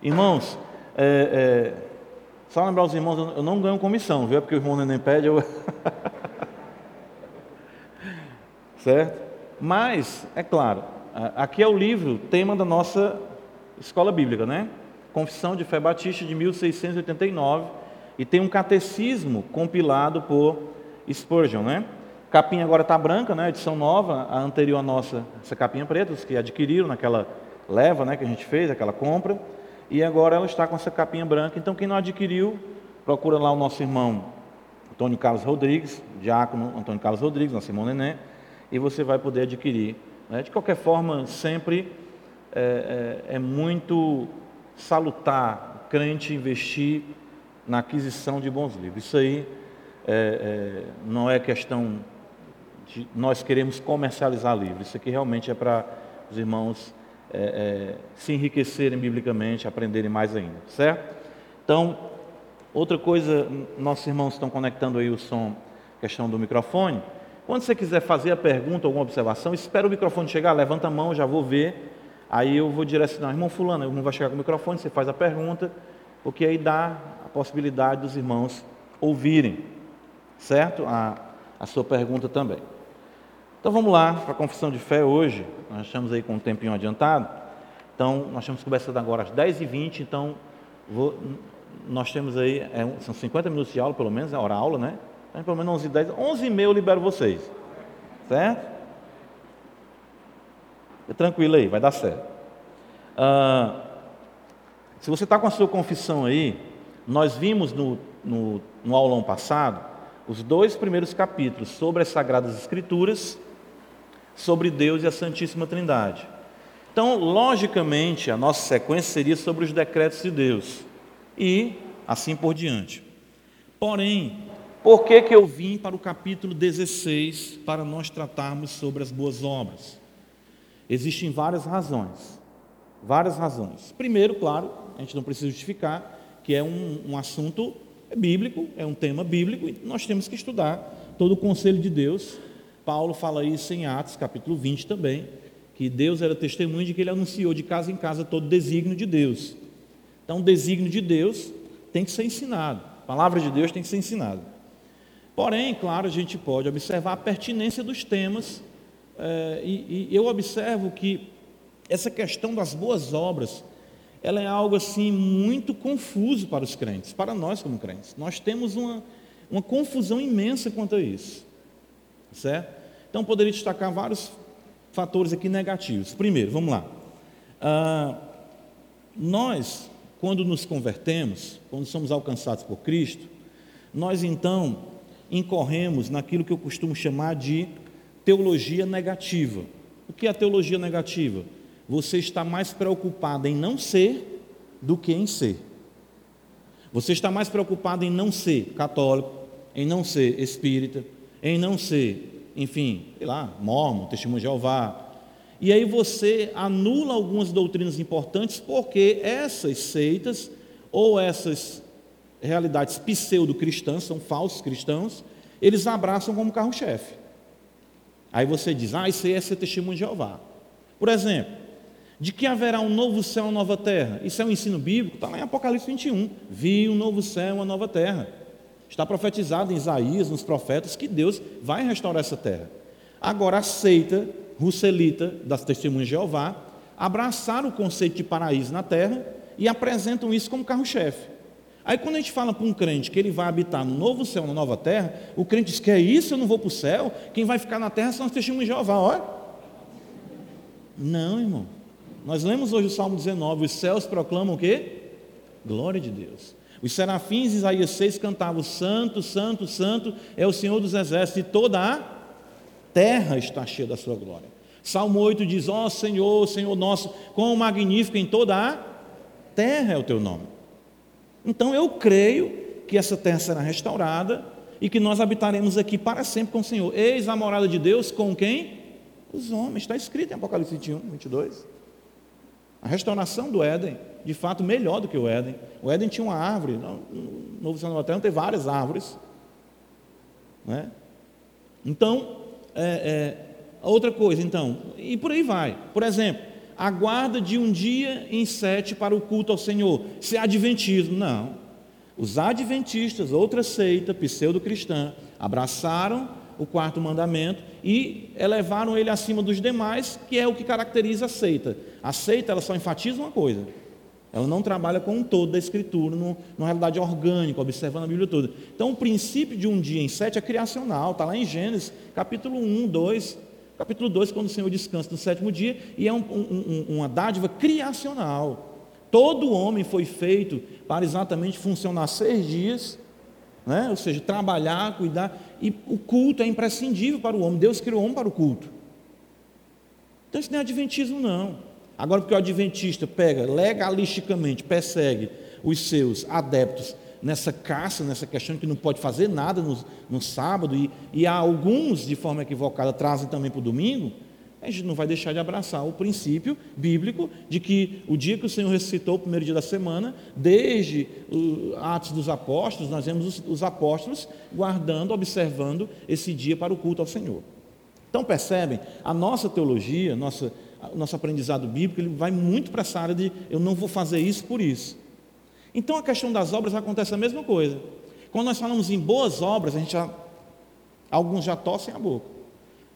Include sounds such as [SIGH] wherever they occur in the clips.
Irmãos, é, é, só lembrar os irmãos, eu não ganho comissão, viu? É porque o irmão nem pede, eu. [LAUGHS] certo? Mas, é claro, aqui é o livro, tema da nossa escola bíblica, né? Confissão de Fé Batista de 1689, e tem um catecismo compilado por Spurgeon, né? Capinha agora está branca, né? Edição nova, a anterior à nossa, essa capinha preta, os que adquiriram naquela leva, né? Que a gente fez, aquela compra, e agora ela está com essa capinha branca. Então, quem não adquiriu, procura lá o nosso irmão Antônio Carlos Rodrigues, diácono Antônio Carlos Rodrigues, nosso irmão Neném, e você vai poder adquirir. Né? De qualquer forma, sempre é, é, é muito salutar o crente investir na aquisição de bons livros. Isso aí é, é, não é questão de nós queremos comercializar livros. Isso aqui realmente é para os irmãos é, é, se enriquecerem biblicamente, aprenderem mais ainda, certo? Então, outra coisa, nossos irmãos estão conectando aí o som, questão do microfone. Quando você quiser fazer a pergunta, alguma observação, espera o microfone chegar, levanta a mão, já vou ver. Aí eu vou direcionar, irmão fulano, o irmão vai chegar com o microfone, você faz a pergunta, porque aí dá a possibilidade dos irmãos ouvirem, certo? A, a sua pergunta também. Então vamos lá para a confissão de fé hoje. Nós estamos aí com um tempinho adiantado. Então, nós estamos conversando agora às 10h20, então vou, nós temos aí, é, são 50 minutos de aula, pelo menos, é hora aula, né? Então, pelo menos 11 10 11 e meia eu libero vocês. Certo? É tranquilo aí, vai dar certo. Ah, se você está com a sua confissão aí, nós vimos no, no, no aulão passado os dois primeiros capítulos sobre as Sagradas Escrituras sobre Deus e a Santíssima Trindade. Então, logicamente, a nossa sequência seria sobre os decretos de Deus e assim por diante. Porém, por que, que eu vim para o capítulo 16 para nós tratarmos sobre as boas obras? Existem várias razões. Várias razões. Primeiro, claro, a gente não precisa justificar que é um, um assunto bíblico, é um tema bíblico, e nós temos que estudar todo o conselho de Deus Paulo fala isso em Atos, capítulo 20 também, que Deus era testemunho de que ele anunciou de casa em casa todo o desígnio de Deus. Então, o desígnio de Deus tem que ser ensinado, a palavra de Deus tem que ser ensinada. Porém, claro, a gente pode observar a pertinência dos temas, é, e, e eu observo que essa questão das boas obras, ela é algo assim muito confuso para os crentes, para nós como crentes. Nós temos uma, uma confusão imensa quanto a isso, certo? Então, poderia destacar vários fatores aqui negativos. Primeiro, vamos lá. Ah, nós, quando nos convertemos, quando somos alcançados por Cristo, nós então incorremos naquilo que eu costumo chamar de teologia negativa. O que é a teologia negativa? Você está mais preocupado em não ser do que em ser. Você está mais preocupado em não ser católico, em não ser espírita, em não ser enfim, sei lá, mormon, testemunho de Jeová. E aí você anula algumas doutrinas importantes porque essas seitas ou essas realidades pseudo-cristãs, são falsos cristãos, eles abraçam como carro-chefe. Aí você diz, ah, isso aí é ser testemunho de Jeová. Por exemplo, de que haverá um novo céu e uma nova terra? Isso é um ensino bíblico, está lá em Apocalipse 21. Vi um novo céu e uma nova terra. Está profetizado em Isaías, nos profetas, que Deus vai restaurar essa terra. Agora, a seita russelita das testemunhas de Jeová abraçaram o conceito de paraíso na terra e apresentam isso como carro-chefe. Aí, quando a gente fala para um crente que ele vai habitar no novo céu, na nova terra, o crente diz que é isso, eu não vou para o céu, quem vai ficar na terra são as testemunhas de Jeová, olha. Não, irmão. Nós lemos hoje o Salmo 19: os céus proclamam o quê? Glória de Deus. Os serafins, Isaías 6, cantavam: Santo, Santo, Santo é o Senhor dos Exércitos, e toda a terra está cheia da sua glória. Salmo 8 diz: Ó oh, Senhor, Senhor nosso, quão magnífico em toda a terra é o teu nome. Então eu creio que essa terra será restaurada e que nós habitaremos aqui para sempre com o Senhor. Eis a morada de Deus com quem? Os homens. Está escrito em Apocalipse 21, 22. A restauração do Éden de fato melhor do que o Éden. O Éden tinha uma árvore, no Novo Céu Terra tem várias árvores. Né? Então, é, é, outra coisa, então, e por aí vai. Por exemplo, aguarda de um dia em sete para o culto ao Senhor. Se é adventismo, não. Os adventistas, outra seita pseudo-cristã, abraçaram o quarto mandamento e elevaram ele acima dos demais, que é o que caracteriza a seita. A seita ela só enfatiza uma coisa: ela não trabalha com um todo da Escritura, numa realidade orgânica, observando a Bíblia toda. Então, o princípio de um dia em sete é criacional, está lá em Gênesis, capítulo 1, 2. Capítulo 2, quando o Senhor descansa no sétimo dia, e é um, um, uma dádiva criacional. Todo homem foi feito para exatamente funcionar seis dias, né? ou seja, trabalhar, cuidar, e o culto é imprescindível para o homem. Deus criou o homem para o culto. Então, isso não é adventismo, não. Agora, porque o adventista pega legalisticamente, persegue os seus adeptos nessa caça, nessa questão que não pode fazer nada no, no sábado, e, e há alguns, de forma equivocada, trazem também para o domingo, a gente não vai deixar de abraçar o princípio bíblico de que o dia que o Senhor ressuscitou, o primeiro dia da semana, desde Atos dos Apóstolos, nós vemos os, os apóstolos guardando, observando esse dia para o culto ao Senhor. Então percebem, a nossa teologia, nossa o nosso aprendizado bíblico, ele vai muito para essa área de eu não vou fazer isso por isso. Então a questão das obras acontece a mesma coisa. Quando nós falamos em boas obras, a gente já, alguns já tossem a boca.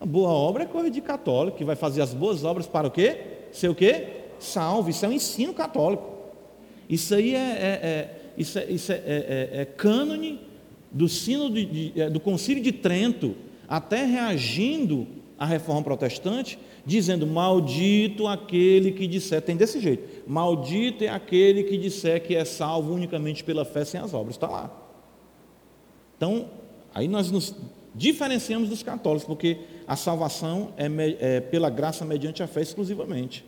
A boa obra é coisa de católico, que vai fazer as boas obras para o quê? Ser o quê? Salvo. Isso é um ensino católico. Isso aí é, é, é isso é, isso é, é, é, é cânone do sino de, de, é, do concílio de Trento, até reagindo à reforma protestante, dizendo: Maldito aquele que disser, tem desse jeito, maldito é aquele que disser que é salvo unicamente pela fé sem as obras, está lá. Então, aí nós nos diferenciamos dos católicos, porque a salvação é, é pela graça mediante a fé exclusivamente.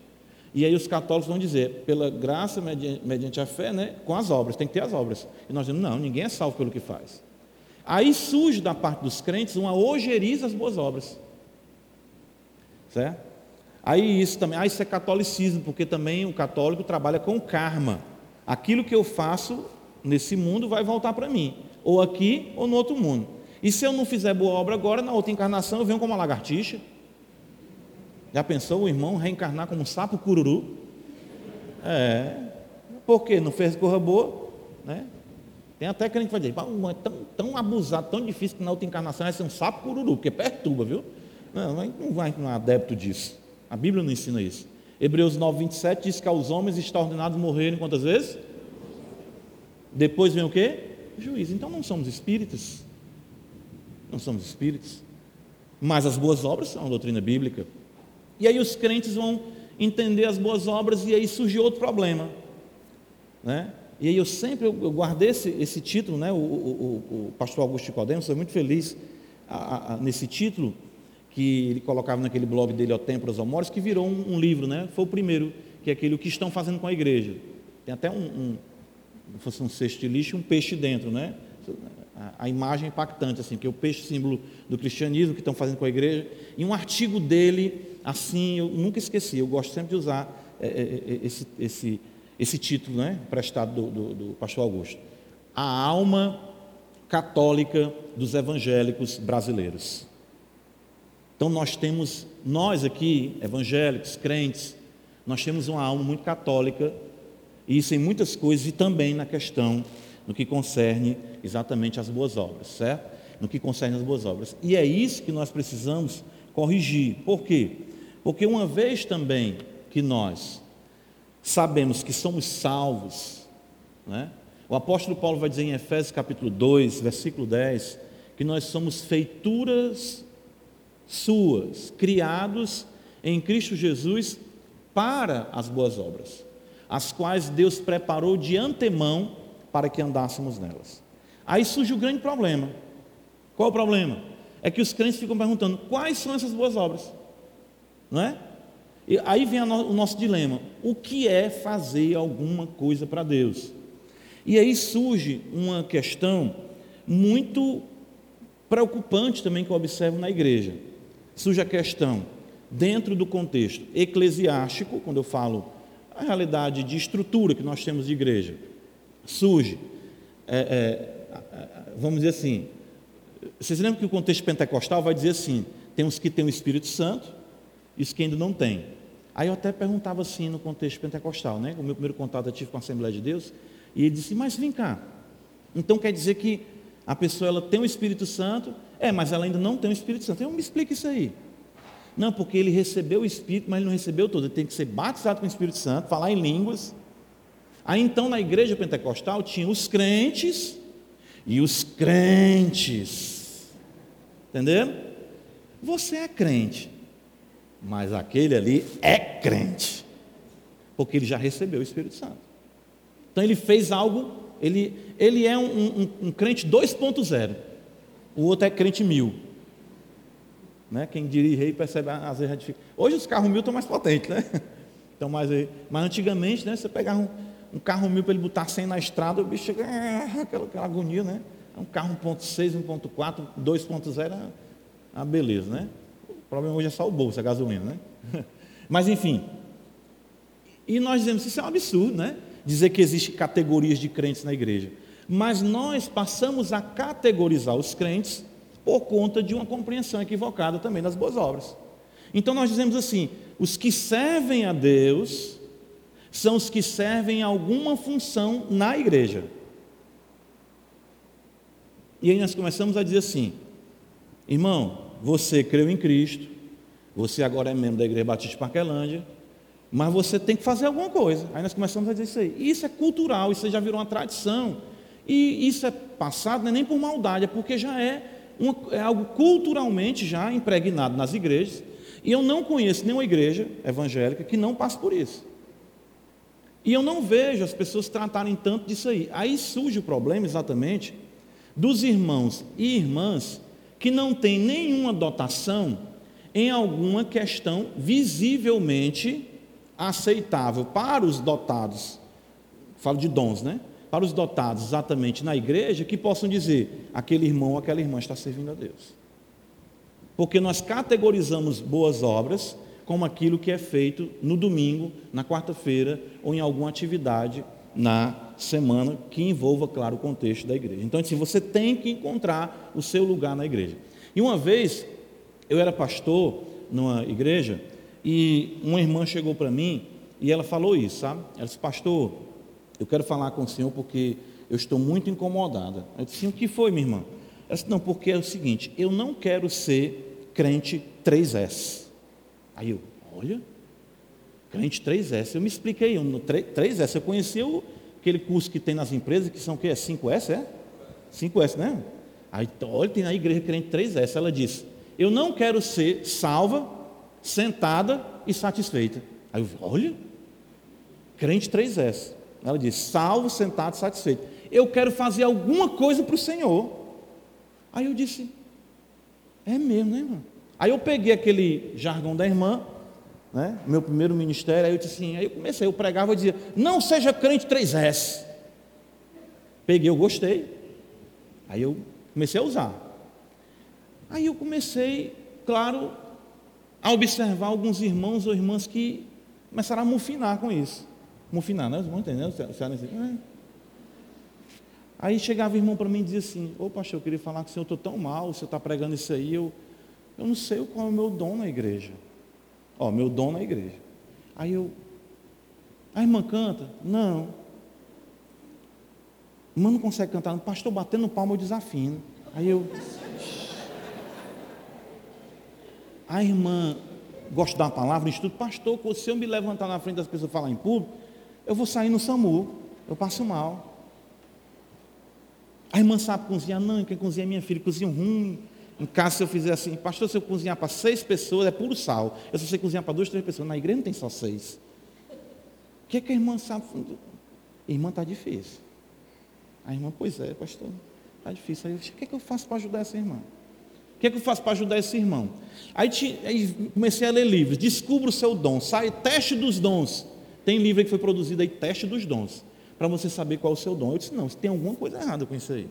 E aí os católicos vão dizer, pela graça mediante a fé, né, com as obras, tem que ter as obras. E nós dizemos, não, ninguém é salvo pelo que faz. Aí surge da parte dos crentes uma ojeriza às boas obras. Certo? Aí isso também, ah, isso é catolicismo, porque também o católico trabalha com karma. Aquilo que eu faço nesse mundo vai voltar para mim, ou aqui ou no outro mundo. E se eu não fizer boa obra agora, na outra encarnação eu venho como uma lagartixa? Já pensou o irmão reencarnar como um sapo cururu? É. Por quê? Não fez coisa boa, né? Tem até crente que vai dizer, é tão, tão abusado, tão difícil que na outra encarnação vai ser um sapo cururu, porque perturba, viu? Não, não vai não é adepto disso. A Bíblia não ensina isso. Hebreus 9, 27 diz que aos homens está ordenado morrerem quantas vezes? Depois vem o quê? Juízo. Então não somos espíritas. Não somos espíritas. Mas as boas obras são a doutrina bíblica. E aí os crentes vão entender as boas obras e aí surge outro problema. Né? E aí eu sempre eu guardei esse, esse título, né? o, o, o, o pastor Augusto Codemos foi muito feliz a, a, nesse título, que ele colocava naquele blog dele, O Templos ao Moros, que virou um, um, livro, né? Foi o primeiro, que é aquele o que estão fazendo com a igreja. Tem até um, um fosse um cesto de lixo, um peixe dentro, né? A, a imagem é impactante, assim, que é o peixe símbolo do cristianismo que estão fazendo com a igreja. E um artigo dele, assim, eu nunca esqueci, eu gosto sempre de usar é, é, é esse, esse, esse título, né? Prestado do, do, do pastor Augusto. A alma católica dos evangélicos brasileiros. Então nós temos, nós aqui, evangélicos, crentes, nós temos uma alma muito católica, e isso em muitas coisas, e também na questão no que concerne exatamente as boas obras, certo? No que concerne as boas obras. E é isso que nós precisamos corrigir. Por quê? Porque uma vez também que nós sabemos que somos salvos, né? o apóstolo Paulo vai dizer em Efésios capítulo 2, versículo 10, que nós somos feituras suas, criados em Cristo Jesus para as boas obras, as quais Deus preparou de antemão para que andássemos nelas. Aí surge o grande problema. Qual o problema? É que os crentes ficam perguntando quais são essas boas obras, não é? E aí vem o nosso dilema: o que é fazer alguma coisa para Deus? E aí surge uma questão muito preocupante também que eu observo na igreja surge a questão, dentro do contexto eclesiástico, quando eu falo a realidade de estrutura que nós temos de igreja, surge, é, é, vamos dizer assim, vocês lembram que o contexto pentecostal vai dizer assim: tem que têm o Espírito Santo os que ainda não têm. Aí eu até perguntava assim no contexto pentecostal, né? O meu primeiro contato eu tive com a Assembleia de Deus, e ele disse: "Mas vem cá. Então quer dizer que a pessoa ela tem o Espírito Santo? É, mas ela ainda não tem o Espírito Santo. Então me explica isso aí. Não, porque ele recebeu o Espírito, mas ele não recebeu todo. Ele tem que ser batizado com o Espírito Santo, falar em línguas. Aí então na igreja pentecostal tinha os crentes e os crentes. Entenderam? Você é crente, mas aquele ali é crente, porque ele já recebeu o Espírito Santo. Então ele fez algo, ele, ele é um, um, um crente 2.0, o outro é crente mil. Né? Quem dirige aí percebe as vezes Hoje os carros mil estão mais potentes, né? [LAUGHS] Então, mais aí. Mas antigamente, né, você pegava um, um carro mil para ele botar 100 na estrada, o bicho chega, ah, aquela, aquela agonia, né? É um carro 1.6, 1.4, 2.0 é uma beleza, né? O problema hoje é só o bolso, a gasolina, né? [LAUGHS] Mas enfim. E nós dizemos, isso é um absurdo, né? Dizer que existem categorias de crentes na igreja. Mas nós passamos a categorizar os crentes por conta de uma compreensão equivocada também das boas obras. Então nós dizemos assim: os que servem a Deus são os que servem alguma função na igreja. E aí nós começamos a dizer assim: irmão, você creu em Cristo, você agora é membro da Igreja Batista de Parquelândia, mas você tem que fazer alguma coisa. Aí nós começamos a dizer isso aí. Isso é cultural, isso já virou uma tradição. E isso é passado não é nem por maldade, é porque já é, é algo culturalmente já impregnado nas igrejas. E eu não conheço nenhuma igreja evangélica que não passe por isso. E eu não vejo as pessoas tratarem tanto disso aí. Aí surge o problema exatamente dos irmãos e irmãs que não têm nenhuma dotação em alguma questão visivelmente aceitável para os dotados, falo de dons, né? Para os dotados exatamente na igreja, que possam dizer: aquele irmão ou aquela irmã está servindo a Deus. Porque nós categorizamos boas obras como aquilo que é feito no domingo, na quarta-feira ou em alguma atividade na semana que envolva, claro, o contexto da igreja. Então, assim, você tem que encontrar o seu lugar na igreja. E uma vez, eu era pastor numa igreja e uma irmã chegou para mim e ela falou isso, sabe? Ela disse, pastor, eu quero falar com o senhor porque eu estou muito incomodada. Eu disse, o que foi, minha irmã? Ela disse, não, porque é o seguinte, eu não quero ser crente 3S. Aí eu, olha, crente 3S. Eu me expliquei, no 3S, eu conheci o, aquele curso que tem nas empresas, que são o quê? É 5S, é? 5S, né? Aí, olha, tem na igreja crente 3S. Ela disse, eu não quero ser salva, sentada e satisfeita. Aí eu, olha, crente 3S. Ela disse, salvo, sentado, satisfeito. Eu quero fazer alguma coisa para o Senhor. Aí eu disse, é mesmo, né, irmão? Aí eu peguei aquele jargão da irmã, né, meu primeiro ministério, aí eu disse assim, aí eu comecei, eu pregava e dizia, não seja crente 3S. Peguei, eu gostei. Aí eu comecei a usar. Aí eu comecei, claro, a observar alguns irmãos ou irmãs que começaram a mufinar com isso. Mufinar, né? Irmãos entendendo? É. Aí chegava o irmão para mim e dizia assim, ô pastor, eu queria falar que o senhor estou tão mal, o senhor está pregando isso aí, eu, eu não sei qual é o meu dom na igreja. Ó, meu dom na igreja. Aí eu, a irmã canta? Não. Irmã não consegue cantar, pastor batendo palma eu desafino. Aí eu. A irmã gosta uma palavra, estudo, pastor, se eu me levantar na frente das pessoas falar em público, eu vou sair no SAMU, eu passo mal. A irmã sabe cozinhar, não, quem cozinha é minha filha, cozinha ruim. Em casa, se eu fizer assim, pastor, se eu cozinhar para seis pessoas, é puro sal. Eu só sei cozinhar para duas, três pessoas. Na igreja não tem só seis. O que, é que a irmã sabe? Irmã, está difícil. A irmã, pois é, pastor, está difícil. Aí eu o que, é que eu faço para ajudar essa irmã? Que, é que eu faço para ajudar esse irmão? Aí, aí, comecei a ler livros, descubra o seu dom, sai, teste dos dons. Tem livro que foi produzido aí, teste dos dons, para você saber qual é o seu dom. Eu disse, não, tem alguma coisa errada com isso aí.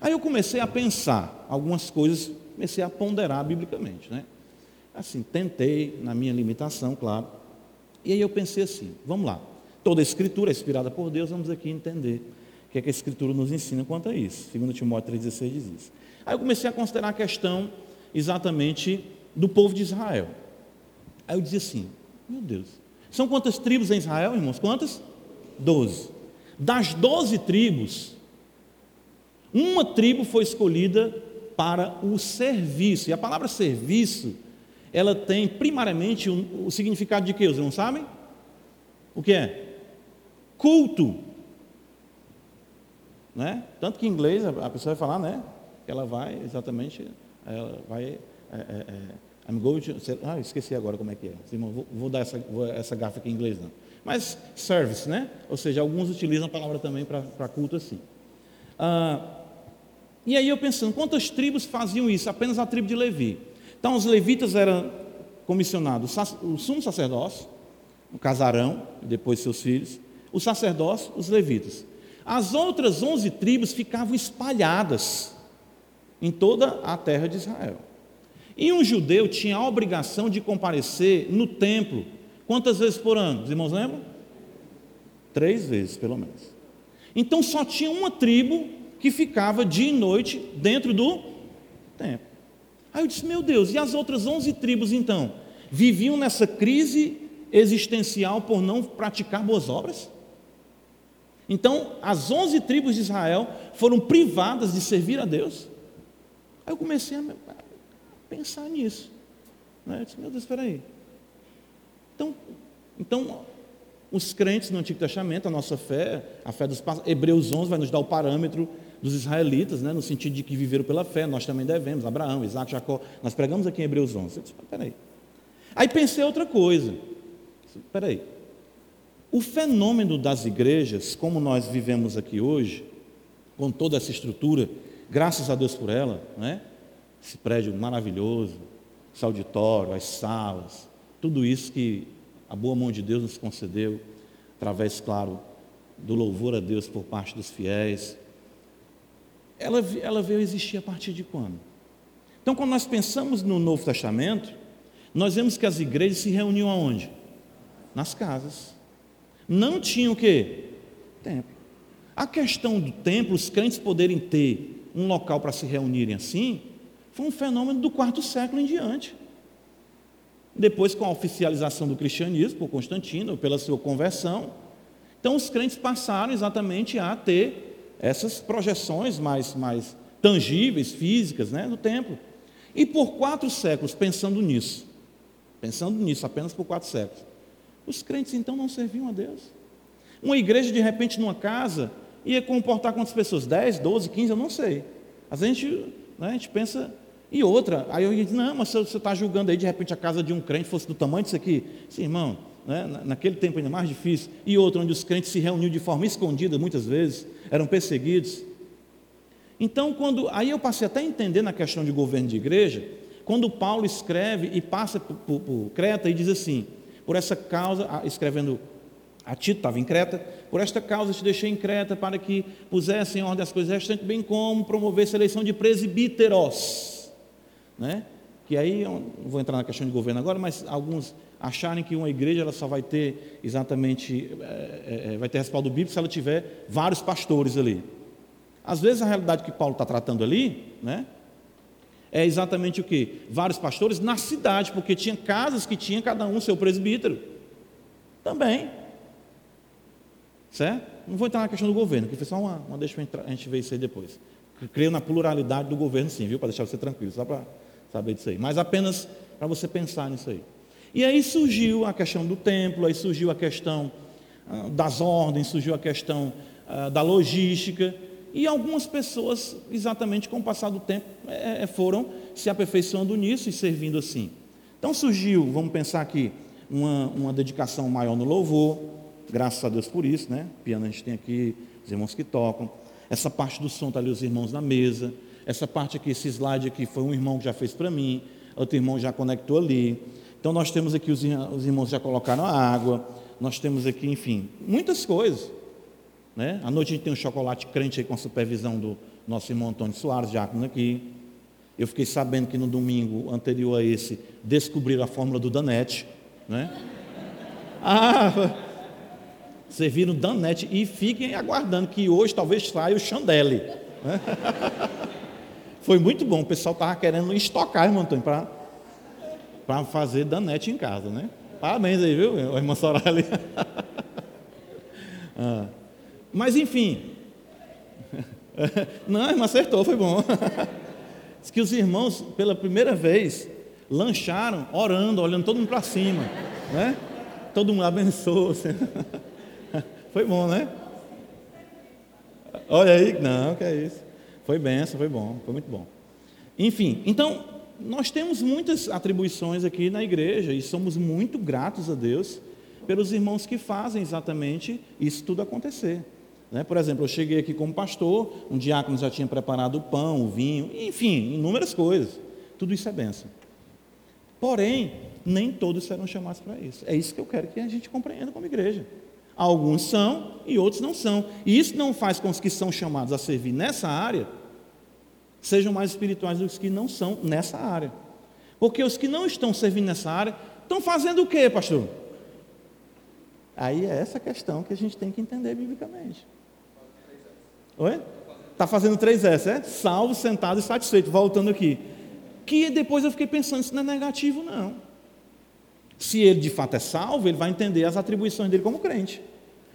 Aí eu comecei a pensar algumas coisas, comecei a ponderar biblicamente, né? Assim, tentei, na minha limitação, claro. E aí eu pensei assim, vamos lá. Toda a escritura é inspirada por Deus, vamos aqui entender o que, é que a escritura nos ensina quanto a isso. Segundo Timóteo 3,16 diz isso. Aí eu comecei a considerar a questão exatamente do povo de Israel. Aí eu dizia assim, Meu Deus. São quantas tribos em Israel, irmãos? Quantas? Doze. Das doze tribos, uma tribo foi escolhida para o serviço. E a palavra serviço, ela tem primariamente um, o significado de quê? Vocês não sabem? O que é? Culto. Né? Tanto que em inglês a pessoa vai falar, né? Ela vai exatamente, ela vai. É, é, é, I'm going to, ah, esqueci agora como é que é. Vou, vou dar essa, essa gafa aqui em inglês não. Mas service, né? Ou seja, alguns utilizam a palavra também para culto assim. Ah, e aí eu pensando, quantas tribos faziam isso? Apenas a tribo de Levi. Então os levitas eram comissionados o sumo sacerdócio, o casarão, depois seus filhos, o sacerdócio, os levitas. As outras onze tribos ficavam espalhadas em toda a terra de Israel. E um judeu tinha a obrigação de comparecer no templo. Quantas vezes por ano? Os irmãos lembram? Três vezes, pelo menos. Então só tinha uma tribo que ficava dia e noite dentro do templo. Aí eu disse: Meu Deus, e as outras onze tribos então? Viviam nessa crise existencial por não praticar boas obras? Então, as onze tribos de Israel foram privadas de servir a Deus. Aí eu comecei a pensar nisso. Né? Eu disse, meu Deus, espera aí. Então, então, os crentes no Antigo Testamento, a nossa fé, a fé dos Hebreus 11 vai nos dar o parâmetro dos israelitas, né, no sentido de que viveram pela fé, nós também devemos, Abraão, Isaac, Jacó, nós pregamos aqui em Hebreus 11. Eu disse, peraí. Aí pensei outra coisa, peraí, o fenômeno das igrejas, como nós vivemos aqui hoje, com toda essa estrutura, graças a Deus por ela, né? esse prédio maravilhoso, esse auditório, as salas, tudo isso que a boa mão de Deus nos concedeu, através, claro, do louvor a Deus por parte dos fiéis, ela, ela veio existir a partir de quando? Então, quando nós pensamos no Novo Testamento, nós vemos que as igrejas se reuniam aonde? Nas casas. Não tinham o quê? Templo. A questão do templo, os crentes poderem ter um local para se reunirem assim, foi um fenômeno do quarto século em diante. Depois, com a oficialização do cristianismo por Constantino, pela sua conversão, então os crentes passaram exatamente a ter essas projeções mais, mais tangíveis, físicas, né, no templo. E por quatro séculos, pensando nisso, pensando nisso apenas por quatro séculos, os crentes então não serviam a Deus. Uma igreja, de repente, numa casa, ia comportar quantas pessoas? 10, 12, 15, eu não sei. Às vezes a gente, né, a gente pensa. E outra, aí eu digo, não, mas você está julgando aí, de repente, a casa de um crente fosse do tamanho disso aqui. Sim, irmão, né, naquele tempo ainda mais difícil. E outra, onde os crentes se reuniam de forma escondida, muitas vezes eram perseguidos. Então, quando aí eu passei até a entender na questão de governo de igreja, quando Paulo escreve e passa por, por, por Creta e diz assim: por essa causa, escrevendo a Tito estava em Creta, por esta causa te deixei em Creta para que pusesse em ordem as coisas restantes, bem como promover a eleição de presbíteros, né? Que aí, não vou entrar na questão de governo agora, mas alguns acharem que uma igreja ela só vai ter exatamente, é, é, vai ter respaldo bíblico se ela tiver vários pastores ali. Às vezes a realidade que Paulo está tratando ali, né, é exatamente o que? Vários pastores na cidade, porque tinha casas que tinha cada um seu presbítero. Também. Certo? Não vou entrar na questão do governo, que foi só uma, uma deixa a gente ver isso aí depois. Creio na pluralidade do governo, sim, viu? Para deixar você tranquilo, só para saber disso aí. Mas apenas para você pensar nisso aí. E aí surgiu a questão do templo, aí surgiu a questão ah, das ordens, surgiu a questão ah, da logística, e algumas pessoas, exatamente com o passar do tempo, é, é, foram se aperfeiçoando nisso e servindo assim. Então surgiu, vamos pensar aqui, uma, uma dedicação maior no louvor, graças a Deus por isso, né? piano a gente tem aqui, os irmãos que tocam. Essa parte do som está ali os irmãos na mesa. Essa parte aqui, esse slide aqui, foi um irmão que já fez para mim, outro irmão já conectou ali. Então nós temos aqui, os, irmãos já colocaram a água, nós temos aqui, enfim, muitas coisas. Né? À noite a gente tem um chocolate crente aí com a supervisão do nosso irmão Antônio Soares, diácono aqui. Eu fiquei sabendo que no domingo anterior a esse descobriram a fórmula do Danete. Né? [LAUGHS] Ah, serviram Danete e fiquem aguardando que hoje talvez saia o Chandelle. Né? [LAUGHS] Foi muito bom, o pessoal estava querendo estocar, irmão Antônio, para fazer danete em casa, né? Parabéns aí, viu, irmã Soraya [LAUGHS] ah. Mas enfim. [LAUGHS] Não, irmã acertou, foi bom. [LAUGHS] Diz que os irmãos, pela primeira vez, lancharam orando, olhando todo mundo para cima. Né? Todo mundo abençoou. [LAUGHS] Foi bom, né? Olha aí, não, que é isso. Foi benção, foi bom, foi muito bom. Enfim, então, nós temos muitas atribuições aqui na igreja e somos muito gratos a Deus pelos irmãos que fazem exatamente isso tudo acontecer. Né? Por exemplo, eu cheguei aqui como pastor, um diácono já tinha preparado o pão, o vinho, enfim, inúmeras coisas. Tudo isso é benção. Porém, nem todos serão chamados para isso. É isso que eu quero que a gente compreenda como igreja. Alguns são e outros não são. E isso não faz com os que são chamados a servir nessa área sejam mais espirituais do que os que não são nessa área. Porque os que não estão servindo nessa área estão fazendo o quê, pastor? Aí é essa questão que a gente tem que entender biblicamente. Oi? Está fazendo três S, é? Salvo, sentado e satisfeito. Voltando aqui. Que depois eu fiquei pensando, isso não é negativo, não. Se ele de fato é salvo, ele vai entender as atribuições dele como crente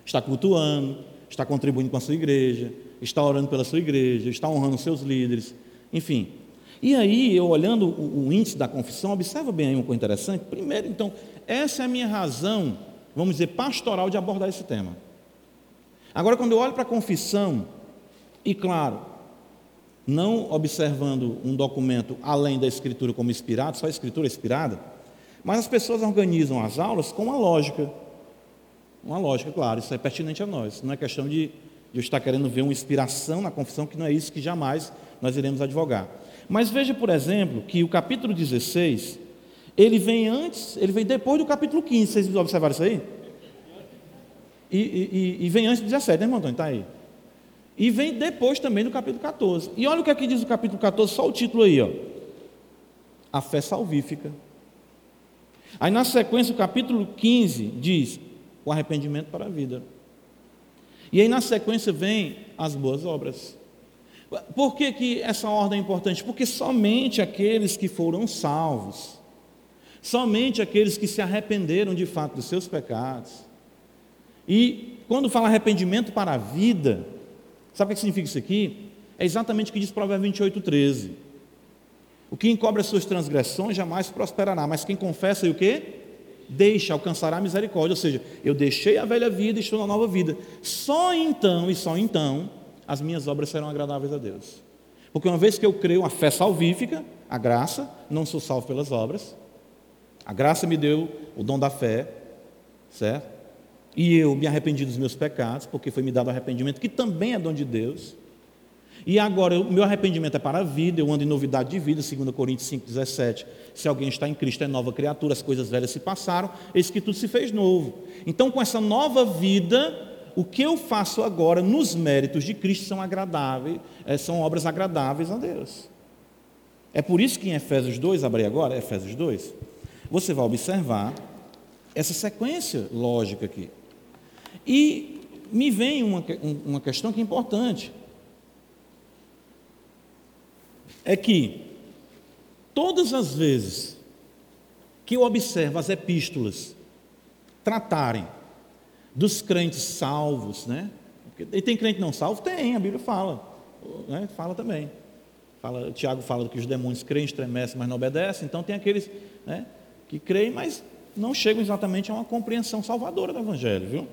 está cultuando, está contribuindo com a sua igreja, está orando pela sua igreja, está honrando seus líderes, enfim. E aí, eu olhando o, o índice da confissão, observa bem aí uma coisa interessante. Primeiro, então, essa é a minha razão, vamos dizer, pastoral de abordar esse tema. Agora, quando eu olho para a confissão, e claro, não observando um documento além da escritura como inspirado, só a escritura é inspirada, mas as pessoas organizam as aulas com uma lógica. Uma lógica, claro, isso é pertinente a nós. Não é questão de, de eu estar querendo ver uma inspiração na confissão, que não é isso que jamais nós iremos advogar. Mas veja, por exemplo, que o capítulo 16, ele vem antes, ele vem depois do capítulo 15. Vocês observaram isso aí? E, e, e vem antes do 17, né, irmão Antônio? Está aí. E vem depois também do capítulo 14. E olha o que aqui diz o capítulo 14, só o título aí, ó. A fé salvífica. Aí na sequência, o capítulo 15 diz: o arrependimento para a vida. E aí na sequência vem as boas obras. Por que, que essa ordem é importante? Porque somente aqueles que foram salvos, somente aqueles que se arrependeram de fato dos seus pecados, e quando fala arrependimento para a vida, sabe o que significa isso aqui? É exatamente o que diz Provérbio 28, 13. O que encobre as suas transgressões jamais prosperará, mas quem confessa e o quê? deixa, alcançará a misericórdia. Ou seja, eu deixei a velha vida e estou na nova vida. Só então e só então as minhas obras serão agradáveis a Deus. Porque uma vez que eu creio a fé salvífica, a graça, não sou salvo pelas obras. A graça me deu o dom da fé, certo? E eu me arrependi dos meus pecados, porque foi me dado arrependimento, que também é dom de Deus. E agora, o meu arrependimento é para a vida, eu ando em novidade de vida, 2 Coríntios 5,17. Se alguém está em Cristo, é nova criatura, as coisas velhas se passaram, eis que tudo se fez novo. Então, com essa nova vida, o que eu faço agora nos méritos de Cristo são agradáveis, é, são obras agradáveis a Deus. É por isso que em Efésios 2, abri agora, Efésios 2, você vai observar essa sequência lógica aqui. E me vem uma, uma questão que é importante é que todas as vezes que eu observo as epístolas tratarem dos crentes salvos, né? E tem crente não salvo? Tem, a Bíblia fala, né? fala também. Fala, Tiago fala que os demônios creem, estremecem, mas não obedecem. Então tem aqueles né, que creem, mas não chegam exatamente a uma compreensão salvadora do Evangelho, viu?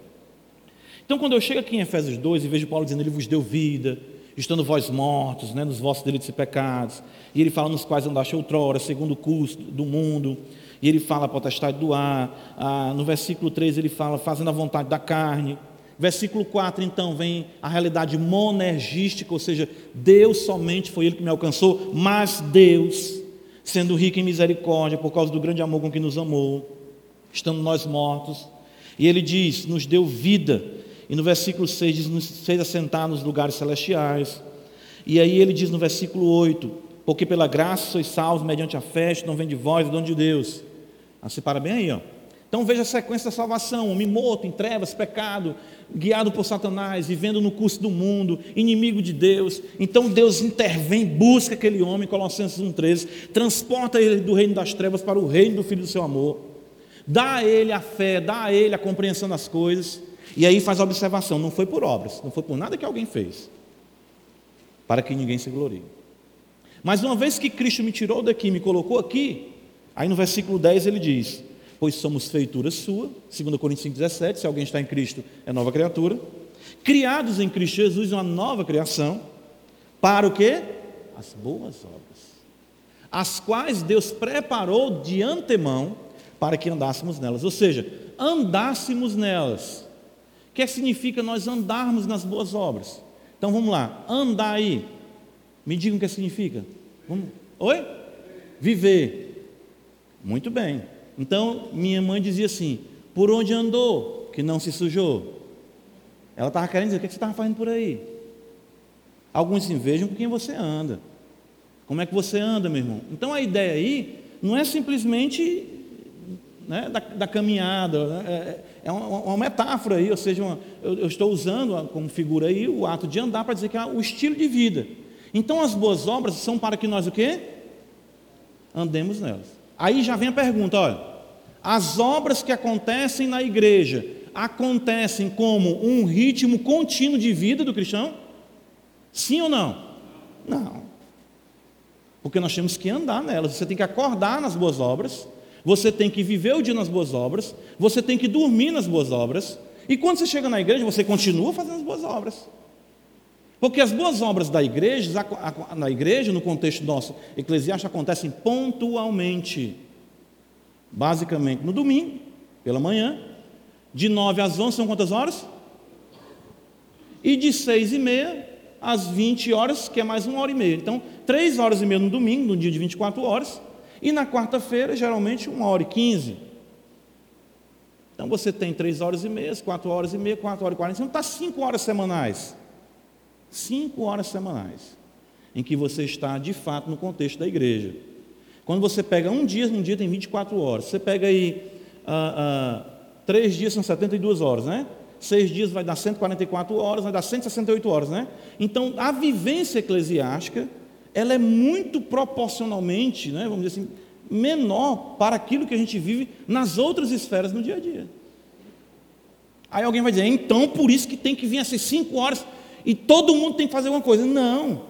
Então quando eu chego aqui em Efésios 2 e vejo Paulo dizendo, ele vos deu vida, estando vós mortos, né, nos vossos delitos e pecados. E ele fala nos quais andaste outrora, segundo o curso do mundo. E ele fala a potestade do ar. Ah, no versículo 3 ele fala fazendo a vontade da carne. Versículo 4, então, vem a realidade monergística, ou seja, Deus somente foi Ele que me alcançou, mas Deus, sendo rico em misericórdia, por causa do grande amor com que nos amou, estando nós mortos, e Ele diz: nos deu vida e no versículo 6 diz: nos fez assentar nos lugares celestiais. E aí ele diz no versículo 8: Porque pela graça sois salvos mediante a fé, não vem de vós, é dom de Deus. Ah, separa bem aí, ó. Então veja a sequência da salvação: homem morto em trevas, pecado, guiado por Satanás, vivendo no curso do mundo, inimigo de Deus. Então Deus intervém, busca aquele homem, Colossenses 1,13, transporta ele do reino das trevas para o reino do Filho do seu amor dá a ele a fé, dá a ele a compreensão das coisas, e aí faz a observação: não foi por obras, não foi por nada que alguém fez, para que ninguém se glorie. Mas uma vez que Cristo me tirou daqui, me colocou aqui, aí no versículo 10 ele diz: Pois somos feitura sua, 2 Coríntios 5,17, se alguém está em Cristo, é nova criatura, criados em Cristo Jesus, uma nova criação, para o quê? As boas obras, as quais Deus preparou de antemão para que andássemos nelas, ou seja, andássemos nelas. O que significa nós andarmos nas boas obras? Então vamos lá, andar aí. Me digam o que significa. Vamos. Oi? Viver. Muito bem. Então, minha mãe dizia assim: por onde andou, que não se sujou? Ela estava querendo dizer: o que você estava fazendo por aí? Alguns se vejam com quem você anda. Como é que você anda, meu irmão? Então a ideia aí não é simplesmente né, da, da, caminhada, né, é, é uma, uma, metáfora aí, ou seja, uma, eu, eu, estou usando como figura aí o ato de andar para dizer que é o estilo de vida. Então as boas obras são para que nós o quê? Andemos nelas. Aí já vem a pergunta, olha, as obras que acontecem na igreja acontecem como um ritmo contínuo de vida do cristão? Sim ou não? Não. Porque nós temos que andar nelas. Você tem que acordar nas boas obras, você tem que viver o dia nas boas obras, você tem que dormir nas boas obras, e quando você chega na igreja, você continua fazendo as boas obras. Porque as boas obras da igreja, na igreja, no contexto nosso eclesiástico, acontecem pontualmente. Basicamente no domingo, pela manhã, de 9 às 11 são quantas horas? E de 6 e meia às 20 horas, que é mais uma hora e meia. Então, 3 horas e meia no domingo, no dia de 24 horas, e na quarta-feira, geralmente, uma hora e 15. Então você tem 3 horas e meia, 4 horas e meia, 4 horas e 40, então está 5 horas semanais. 5 horas semanais, em que você está de fato no contexto da igreja. Quando você pega um dia, um dia tem 24 horas. Você pega aí, ah, ah, três dias são 72 horas, né? seis dias vai dar 144 horas, vai dar 168 horas, né? Então, a vivência eclesiástica, ela é muito proporcionalmente, né, vamos dizer assim, menor para aquilo que a gente vive nas outras esferas no dia a dia. Aí alguém vai dizer, então por isso que tem que vir essas cinco horas e todo mundo tem que fazer alguma coisa. Não.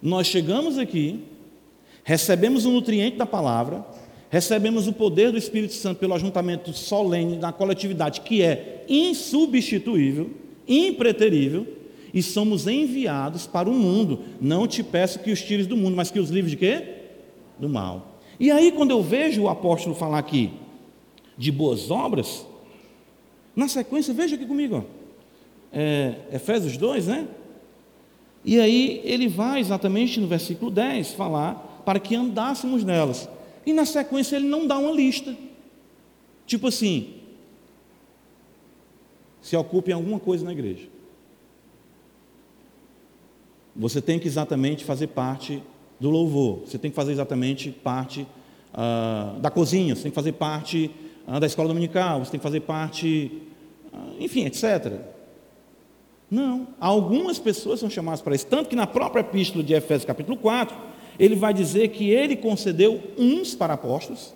Nós chegamos aqui, recebemos o nutriente da palavra, recebemos o poder do Espírito Santo pelo ajuntamento solene na coletividade, que é insubstituível, impreterível, e somos enviados para o mundo. Não te peço que os tires do mundo, mas que os livres de quê? Do mal. E aí, quando eu vejo o apóstolo falar aqui de boas obras, na sequência, veja aqui comigo, é, Efésios 2, né? E aí ele vai exatamente no versículo 10 falar para que andássemos nelas. E na sequência ele não dá uma lista. Tipo assim, se ocupe em alguma coisa na igreja. Você tem que exatamente fazer parte do louvor, você tem que fazer exatamente parte ah, da cozinha, você tem que fazer parte ah, da escola dominical, você tem que fazer parte, ah, enfim, etc. Não, algumas pessoas são chamadas para isso, tanto que na própria epístola de Efésios, capítulo 4, ele vai dizer que ele concedeu uns para apóstolos,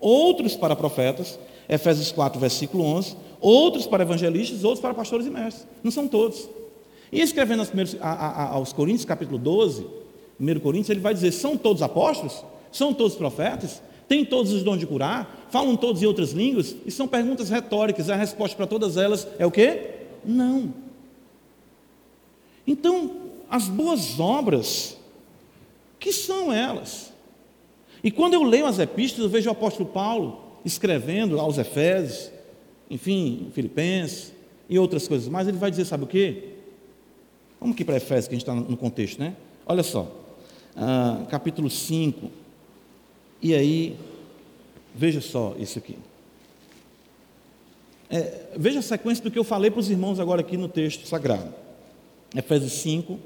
outros para profetas, Efésios 4, versículo 11, outros para evangelistas, outros para pastores e mestres. Não são todos. E escrevendo a, a, aos Coríntios, capítulo 12, 1 Coríntios, ele vai dizer: são todos apóstolos? São todos profetas? Têm todos os dons de curar? Falam todos em outras línguas? E são perguntas retóricas, a resposta para todas elas é o quê? Não. Então, as boas obras que são elas? E quando eu leio as epístolas, eu vejo o apóstolo Paulo escrevendo aos Efésios, enfim, Filipenses e outras coisas mais, ele vai dizer, sabe o quê? Vamos aqui para Efésios, que a gente está no contexto, né? Olha só, ah, capítulo 5, e aí, veja só isso aqui. É, veja a sequência do que eu falei para os irmãos agora aqui no texto sagrado. Efésios 5,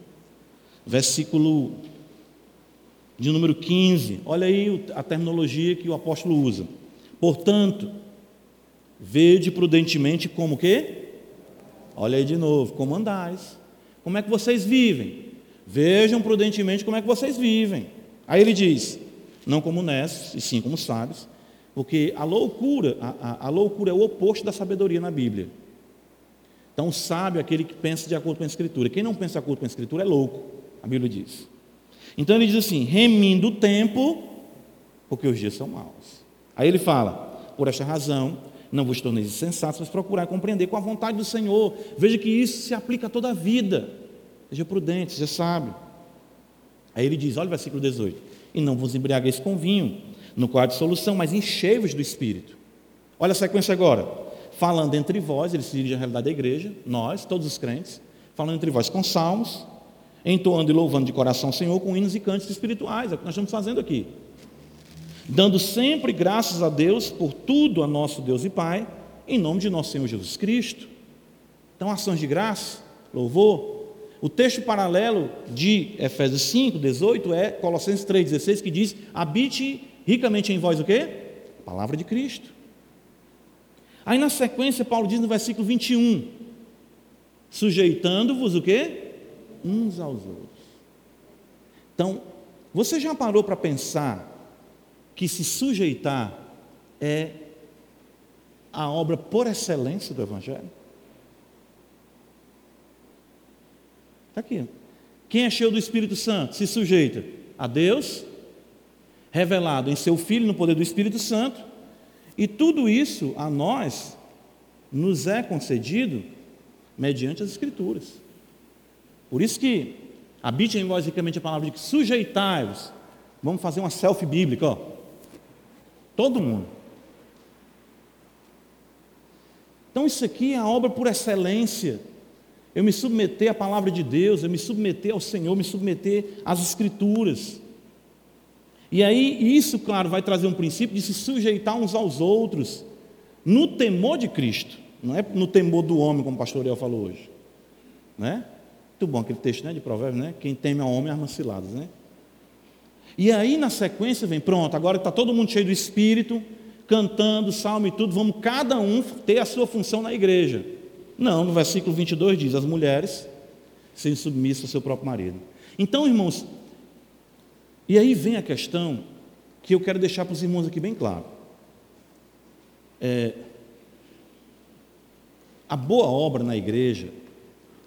versículo de número 15. Olha aí a terminologia que o apóstolo usa. Portanto, vede prudentemente como que? Olha aí de novo, como andais. Como é que vocês vivem? Vejam prudentemente como é que vocês vivem. Aí ele diz: não como nesses, e sim como sábios, Porque a loucura, a, a, a loucura é o oposto da sabedoria na Bíblia. Então, sábio é aquele que pensa de acordo com a Escritura. Quem não pensa de acordo com a Escritura é louco, a Bíblia diz. Então ele diz assim: remindo o tempo, porque os dias são maus. Aí ele fala: por esta razão, não vos torneis insensatos, mas procurar compreender com a vontade do Senhor. Veja que isso se aplica a toda a vida. Seja prudente, seja sábio. Aí ele diz: olha o versículo 18: E não vos embriagueis com vinho, no qual há dissolução, mas enchei-vos do espírito. Olha a sequência agora. Falando entre vós, ele se dirige à realidade da igreja, nós, todos os crentes, falando entre vós com salmos, entoando e louvando de coração o Senhor com hinos e cânticos espirituais, é o que nós estamos fazendo aqui. Dando sempre graças a Deus por tudo a nosso Deus e Pai, em nome de nosso Senhor Jesus Cristo. Então, ações de graça, louvor. O texto paralelo de Efésios 5, 18 é Colossenses 3, 16, que diz: habite ricamente em vós o quê? A palavra de Cristo. Aí na sequência, Paulo diz no versículo 21, sujeitando-vos o quê? uns aos outros. Então, você já parou para pensar que se sujeitar é a obra por excelência do Evangelho? Está aqui. Quem é cheio do Espírito Santo se sujeita a Deus, revelado em seu Filho no poder do Espírito Santo, e tudo isso a nós nos é concedido mediante as Escrituras. Por isso que habite em vós ricamente a palavra de que sujeitai-vos. Vamos fazer uma selfie bíblica, ó. Todo mundo. Então isso aqui é a obra por excelência. Eu me submeter à palavra de Deus, eu me submeter ao Senhor, me submeter às Escrituras. E aí, isso, claro, vai trazer um princípio de se sujeitar uns aos outros, no temor de Cristo, não é no temor do homem, como o pastor Ariel falou hoje. Né? Muito bom aquele texto né, de Provérbios, né? Quem teme ao homem arma ciladas, né? E aí na sequência vem, pronto, agora está todo mundo cheio do Espírito, cantando, salmo e tudo, vamos cada um ter a sua função na igreja. Não, no versículo 22 diz: as mulheres sejam submissas ao seu próprio marido. Então, irmãos, e aí vem a questão que eu quero deixar para os irmãos aqui bem claro. É, a boa obra na igreja,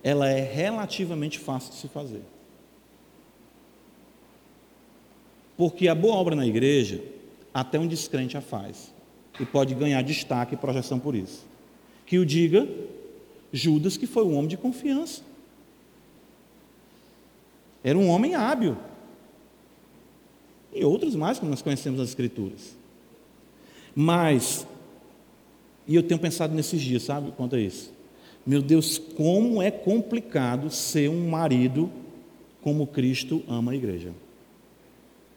ela é relativamente fácil de se fazer. Porque a boa obra na igreja, até um descrente a faz. E pode ganhar destaque e projeção por isso. Que o diga Judas, que foi um homem de confiança. Era um homem hábil. E outros mais, como nós conhecemos nas Escrituras. Mas, e eu tenho pensado nesses dias, sabe, quanto a isso. Meu Deus, como é complicado ser um marido como Cristo ama a igreja.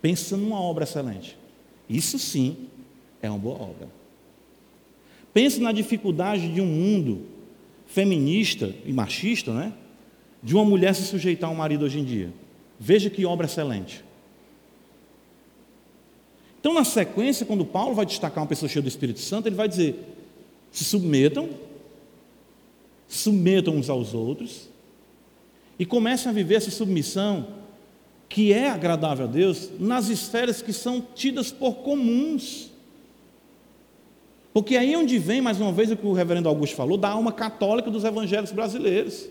Pensa numa obra excelente. Isso sim é uma boa obra. Pense na dificuldade de um mundo feminista e machista, né? De uma mulher se sujeitar a um marido hoje em dia. Veja que obra excelente. Então, na sequência, quando Paulo vai destacar uma pessoa cheia do Espírito Santo, ele vai dizer: se submetam submetam uns aos outros e comecem a viver essa submissão que é agradável a Deus nas esferas que são tidas por comuns. Porque aí é onde vem, mais uma vez, o que o reverendo Augusto falou, da alma católica dos evangelhos brasileiros.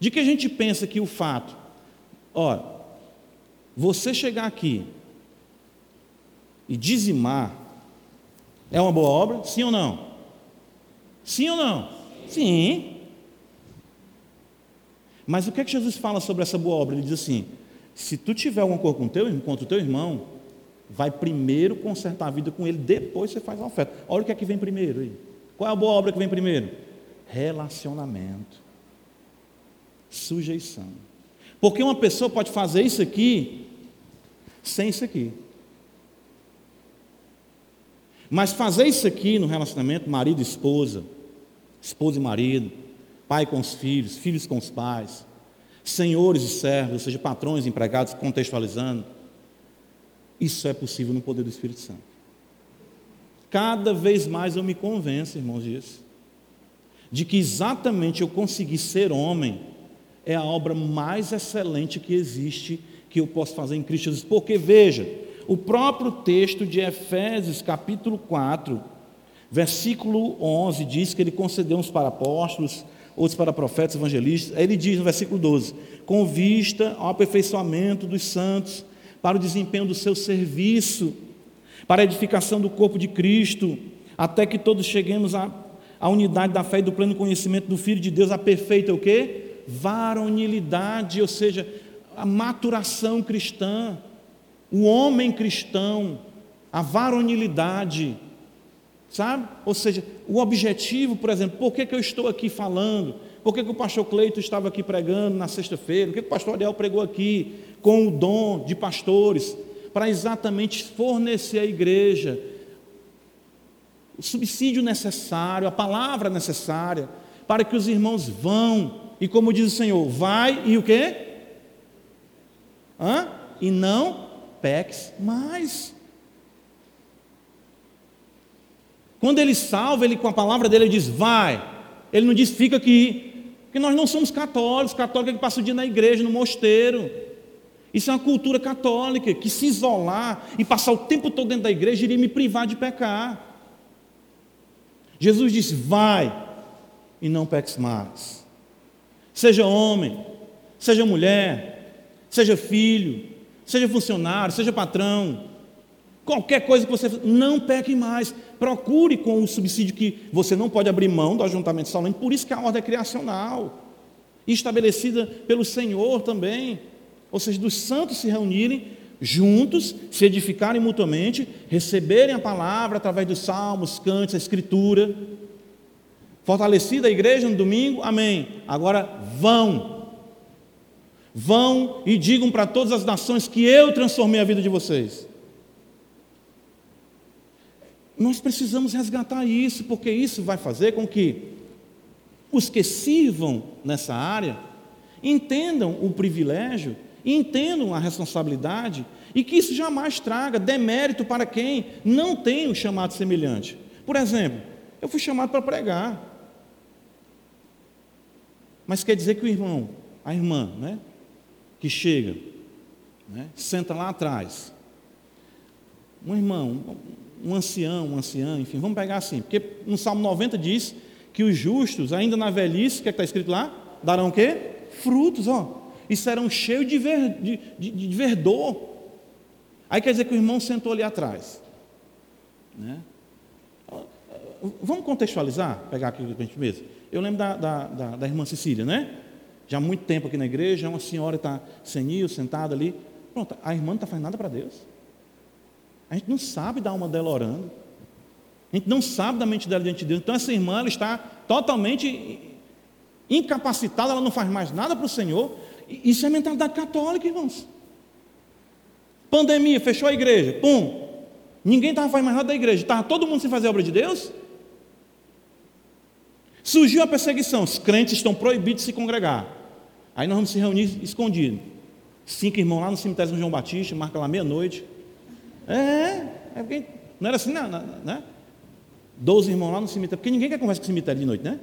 De que a gente pensa que o fato, ora, você chegar aqui e dizimar é uma boa obra? Sim ou não? Sim ou não? Sim. Mas o que é que Jesus fala sobre essa boa obra? Ele diz assim: se tu tiver alguma coisa com teu, contra o teu irmão, vai primeiro consertar a vida com ele, depois você faz a oferta. Olha o que é que vem primeiro aí. Qual é a boa obra que vem primeiro? Relacionamento, sujeição. Porque uma pessoa pode fazer isso aqui sem isso aqui. Mas fazer isso aqui no relacionamento, marido e esposa, esposa e marido, pai com os filhos, filhos com os pais, senhores e servos, ou seja, patrões empregados, contextualizando. Isso é possível no poder do Espírito Santo. Cada vez mais eu me convenço, irmãos, disso, de que exatamente eu consegui ser homem é a obra mais excelente que existe que eu posso fazer em Cristo Jesus. Porque veja, o próprio texto de Efésios, capítulo 4, versículo 11, diz que ele concedeu uns para apóstolos, outros para profetas, evangelistas. Aí ele diz no versículo 12: com vista ao aperfeiçoamento dos santos, para o desempenho do seu serviço, para a edificação do corpo de Cristo, até que todos cheguemos à, à unidade da fé e do pleno conhecimento do Filho de Deus, a perfeita o quê? Varonilidade, ou seja, a maturação cristã, o homem cristão, a varonilidade, sabe? Ou seja, o objetivo, por exemplo, por que, que eu estou aqui falando? Por que, que o pastor Cleito estava aqui pregando na sexta-feira? Por que, que o pastor Ariel pregou aqui com o dom de pastores? Para exatamente fornecer à igreja o subsídio necessário, a palavra necessária, para que os irmãos vão, e como diz o Senhor, vai e o quê? Hã? E não peques mais. Quando ele salva, ele com a palavra dele ele diz, vai. Ele não diz, fica aqui. Porque nós não somos católicos, católico é que passa o dia na igreja, no mosteiro. Isso é uma cultura católica, que se isolar e passar o tempo todo dentro da igreja iria me privar de pecar. Jesus disse: Vai e não peques mais. Seja homem, seja mulher, seja filho, seja funcionário, seja patrão, qualquer coisa que você não peque mais. Procure com o subsídio que você não pode abrir mão do ajuntamento salão. Por isso que a ordem é criacional, estabelecida pelo Senhor também. Ou seja, dos santos se reunirem juntos, se edificarem mutuamente, receberem a palavra através dos salmos, cantos, a escritura. Fortalecida a igreja no domingo, amém. Agora vão. Vão e digam para todas as nações que eu transformei a vida de vocês. Nós precisamos resgatar isso, porque isso vai fazer com que os que sirvam nessa área entendam o privilégio entendam a responsabilidade e que isso jamais traga demérito para quem não tem o chamado semelhante. Por exemplo, eu fui chamado para pregar, mas quer dizer que o irmão, a irmã, né, que chega, né, senta lá atrás, um irmão, um ancião, um anciã, enfim, vamos pegar assim, porque no Salmo 90 diz que os justos, ainda na velhice, o que é está escrito lá? Darão o quê? Frutos, ó e serão cheios de, ver, de, de, de verdor. Aí quer dizer que o irmão sentou ali atrás. Né? Vamos contextualizar, pegar aqui para a gente mesmo. Eu lembro da, da, da, da, irmã Cecília, né? Já há muito tempo aqui na igreja, uma senhora está senil, sentada ali. Pronto, a irmã não está fazendo nada para Deus. A gente não sabe da alma dela orando. A gente não sabe da mente dela diante de Deus. Então essa irmã ela está totalmente incapacitada, ela não faz mais nada para o Senhor. Isso é mentalidade católica, irmãos. Pandemia, fechou a igreja, pum. Ninguém estava fazendo mais nada da igreja, estava todo mundo sem fazer a obra de Deus. Surgiu a perseguição, os crentes estão proibidos de se congregar. Aí nós vamos se reunir escondido. Cinco irmãos lá no cemitério São João Batista, marca lá meia-noite. É, é porque não era assim, não, né? Doze irmãos lá no cemitério, porque ninguém quer conversar com o cemitério de noite, né?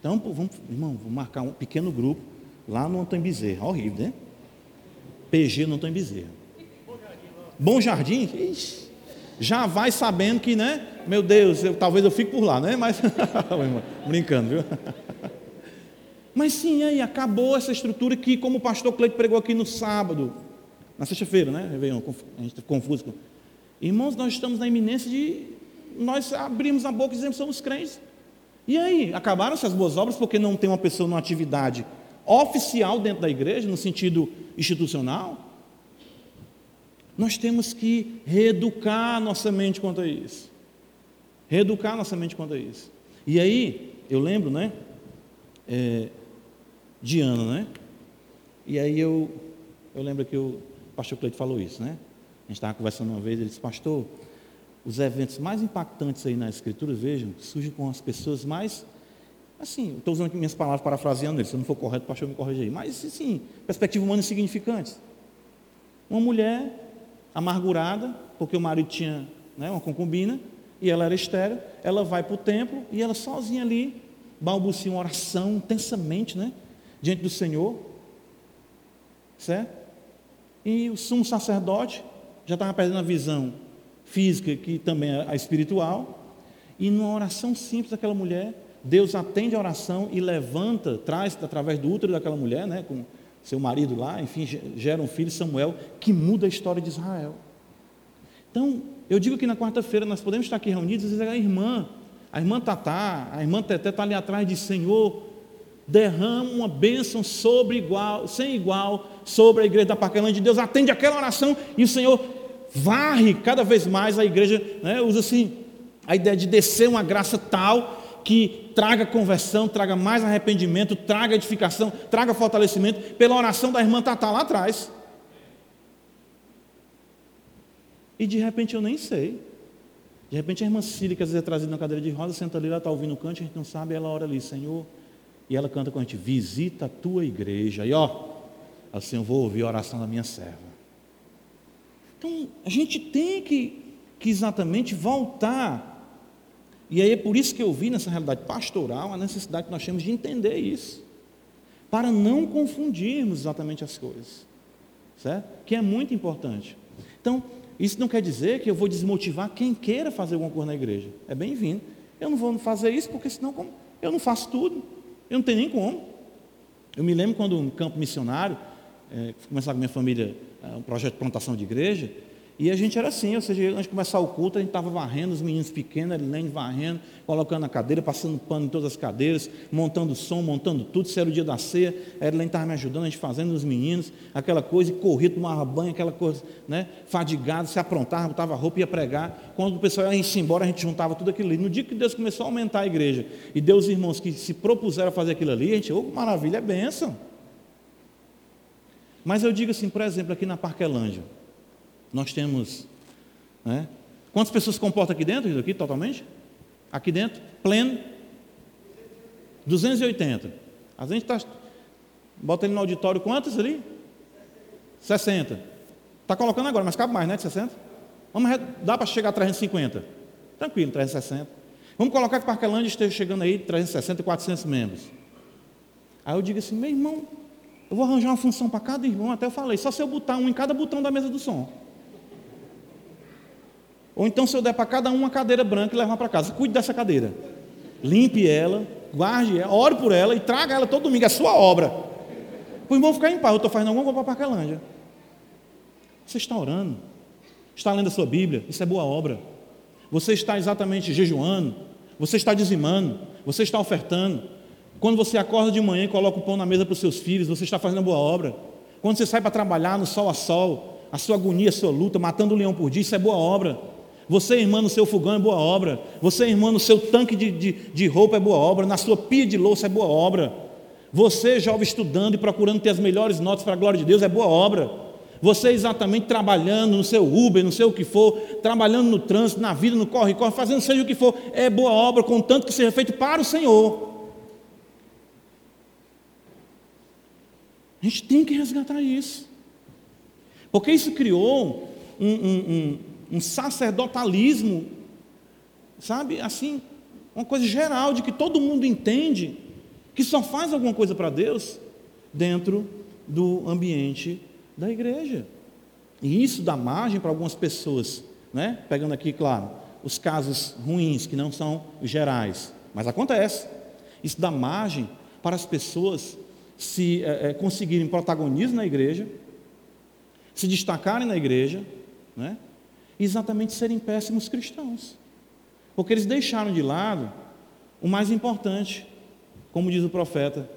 Então, vamos, irmão, vamos marcar um pequeno grupo Lá no Antônio Bezerra, horrível, né? PG no Antônio Bezerra. Bom Jardim, ixi, já vai sabendo que, né? Meu Deus, eu, talvez eu fique por lá, né? Mas, [LAUGHS] brincando, viu? [LAUGHS] Mas sim, aí acabou essa estrutura que, como o pastor Cleito pregou aqui no sábado, na sexta-feira, né? a gente confuso. Irmãos, nós estamos na iminência de nós abrimos a boca e dizemos somos crentes. E aí, acabaram essas boas obras porque não tem uma pessoa numa atividade oficial dentro da igreja, no sentido institucional, nós temos que reeducar nossa mente quanto a isso. Reeducar nossa mente quanto a isso. E aí, eu lembro, né? É, de né? E aí eu, eu lembro que o pastor Cleito falou isso, né? Gente estava conversando uma vez, ele disse, pastor, os eventos mais impactantes aí na escritura, vejam, surgem com as pessoas mais Assim, estou usando minhas palavras parafraseando ele, se não for correto, pastor me corrija aí. Mas, sim, perspectiva humana insignificante. Uma mulher amargurada, porque o marido tinha né, uma concubina, e ela era estéreo, ela vai para o templo e ela sozinha ali, balbucia uma oração intensamente, né? Diante do Senhor. Certo? E o sumo sacerdote já estava perdendo a visão física, que também é a espiritual. E numa oração simples daquela mulher, Deus atende a oração e levanta, traz através do útero daquela mulher, né, com seu marido lá, enfim, gera um filho, Samuel, que muda a história de Israel. Então, eu digo que na quarta-feira nós podemos estar aqui reunidos e dizer, a irmã, a irmã Tatá, a irmã Teté está ali atrás de Senhor, derrama uma bênção sobre igual, sem igual, sobre a igreja da Parquelândia de Deus, atende aquela oração e o Senhor varre cada vez mais a igreja, né, usa assim, a ideia de descer uma graça tal que traga conversão, traga mais arrependimento, traga edificação, traga fortalecimento, pela oração da irmã Tatá lá atrás. E de repente eu nem sei. De repente a irmã Cília, que às vezes é trazida na cadeira de rosa, senta ali, ela está ouvindo o canto, a gente não sabe, ela ora ali, Senhor. E ela canta com a gente, visita a tua igreja. E ó, assim eu vou ouvir a oração da minha serva. Então, a gente tem que, que exatamente voltar e aí é por isso que eu vi nessa realidade pastoral a necessidade que nós temos de entender isso, para não confundirmos exatamente as coisas, certo? Que é muito importante. Então, isso não quer dizer que eu vou desmotivar quem queira fazer alguma coisa na igreja. É bem-vindo. Eu não vou fazer isso porque senão eu não faço tudo. Eu não tenho nem como. Eu me lembro quando no campo missionário, é, começar com minha família é, um projeto de plantação de igreja, e a gente era assim, ou seja, antes de começar o culto, a gente estava varrendo, os meninos pequenos, a Helene varrendo, colocando a cadeira, passando pano em todas as cadeiras, montando som, montando tudo, se era o dia da ceia, a Helene estava me ajudando, a gente fazendo os meninos, aquela coisa, e corria, tomava banho, aquela coisa, né, fadigado, se aprontava, botava roupa e ia pregar. Quando o pessoal ia embora, a gente juntava tudo aquilo ali. No dia que Deus começou a aumentar a igreja, e Deus, irmãos, que se propuseram a fazer aquilo ali, a gente, oh, maravilha, é bênção. Mas eu digo assim, por exemplo, aqui na Parquelândia, nós temos. Né? Quantas pessoas comportam aqui dentro? Aqui totalmente? Aqui dentro, pleno. 280. A gente está. Bota ele no auditório quantas ali? 60. Está colocando agora, mas cabe mais, né? De 60? Vamos, dá para chegar a 350. Tranquilo, 360. Vamos colocar que Parquelândia esteja chegando aí 360, 400 membros. Aí eu digo assim, meu irmão, eu vou arranjar uma função para cada irmão, até eu falei, só se eu botar um em cada botão da mesa do som. Ou então, se eu der para cada um uma cadeira branca e levar para casa, cuide dessa cadeira. Limpe ela, guarde ela, ore por ela e traga ela todo domingo, é sua obra. O irmão ficar em paz, eu estou fazendo alguma coisa para Parquelândia. Você está orando, está lendo a sua Bíblia, isso é boa obra. Você está exatamente jejuando, você está dizimando, você está ofertando. Quando você acorda de manhã e coloca o pão na mesa para os seus filhos, você está fazendo boa obra. Quando você sai para trabalhar no sol a sol, a sua agonia, a sua luta, matando um leão por dia, isso é boa obra. Você, irmã, no seu fogão é boa obra. Você, irmã, no seu tanque de, de, de roupa é boa obra. Na sua pia de louça é boa obra. Você, jovem, estudando e procurando ter as melhores notas para a glória de Deus, é boa obra. Você exatamente trabalhando no seu Uber, não sei o que for, trabalhando no trânsito, na vida, no corre-corre, fazendo seja o que for, é boa obra, contanto que seja feito para o Senhor. A gente tem que resgatar isso. Porque isso criou um, um, um um sacerdotalismo, sabe? Assim, uma coisa geral de que todo mundo entende que só faz alguma coisa para Deus dentro do ambiente da igreja. E isso dá margem para algumas pessoas, né? Pegando aqui, claro, os casos ruins, que não são gerais, mas acontece. Isso dá margem para as pessoas se é, é, conseguirem protagonismo na igreja, se destacarem na igreja, né? Exatamente serem péssimos cristãos. Porque eles deixaram de lado o mais importante, como diz o profeta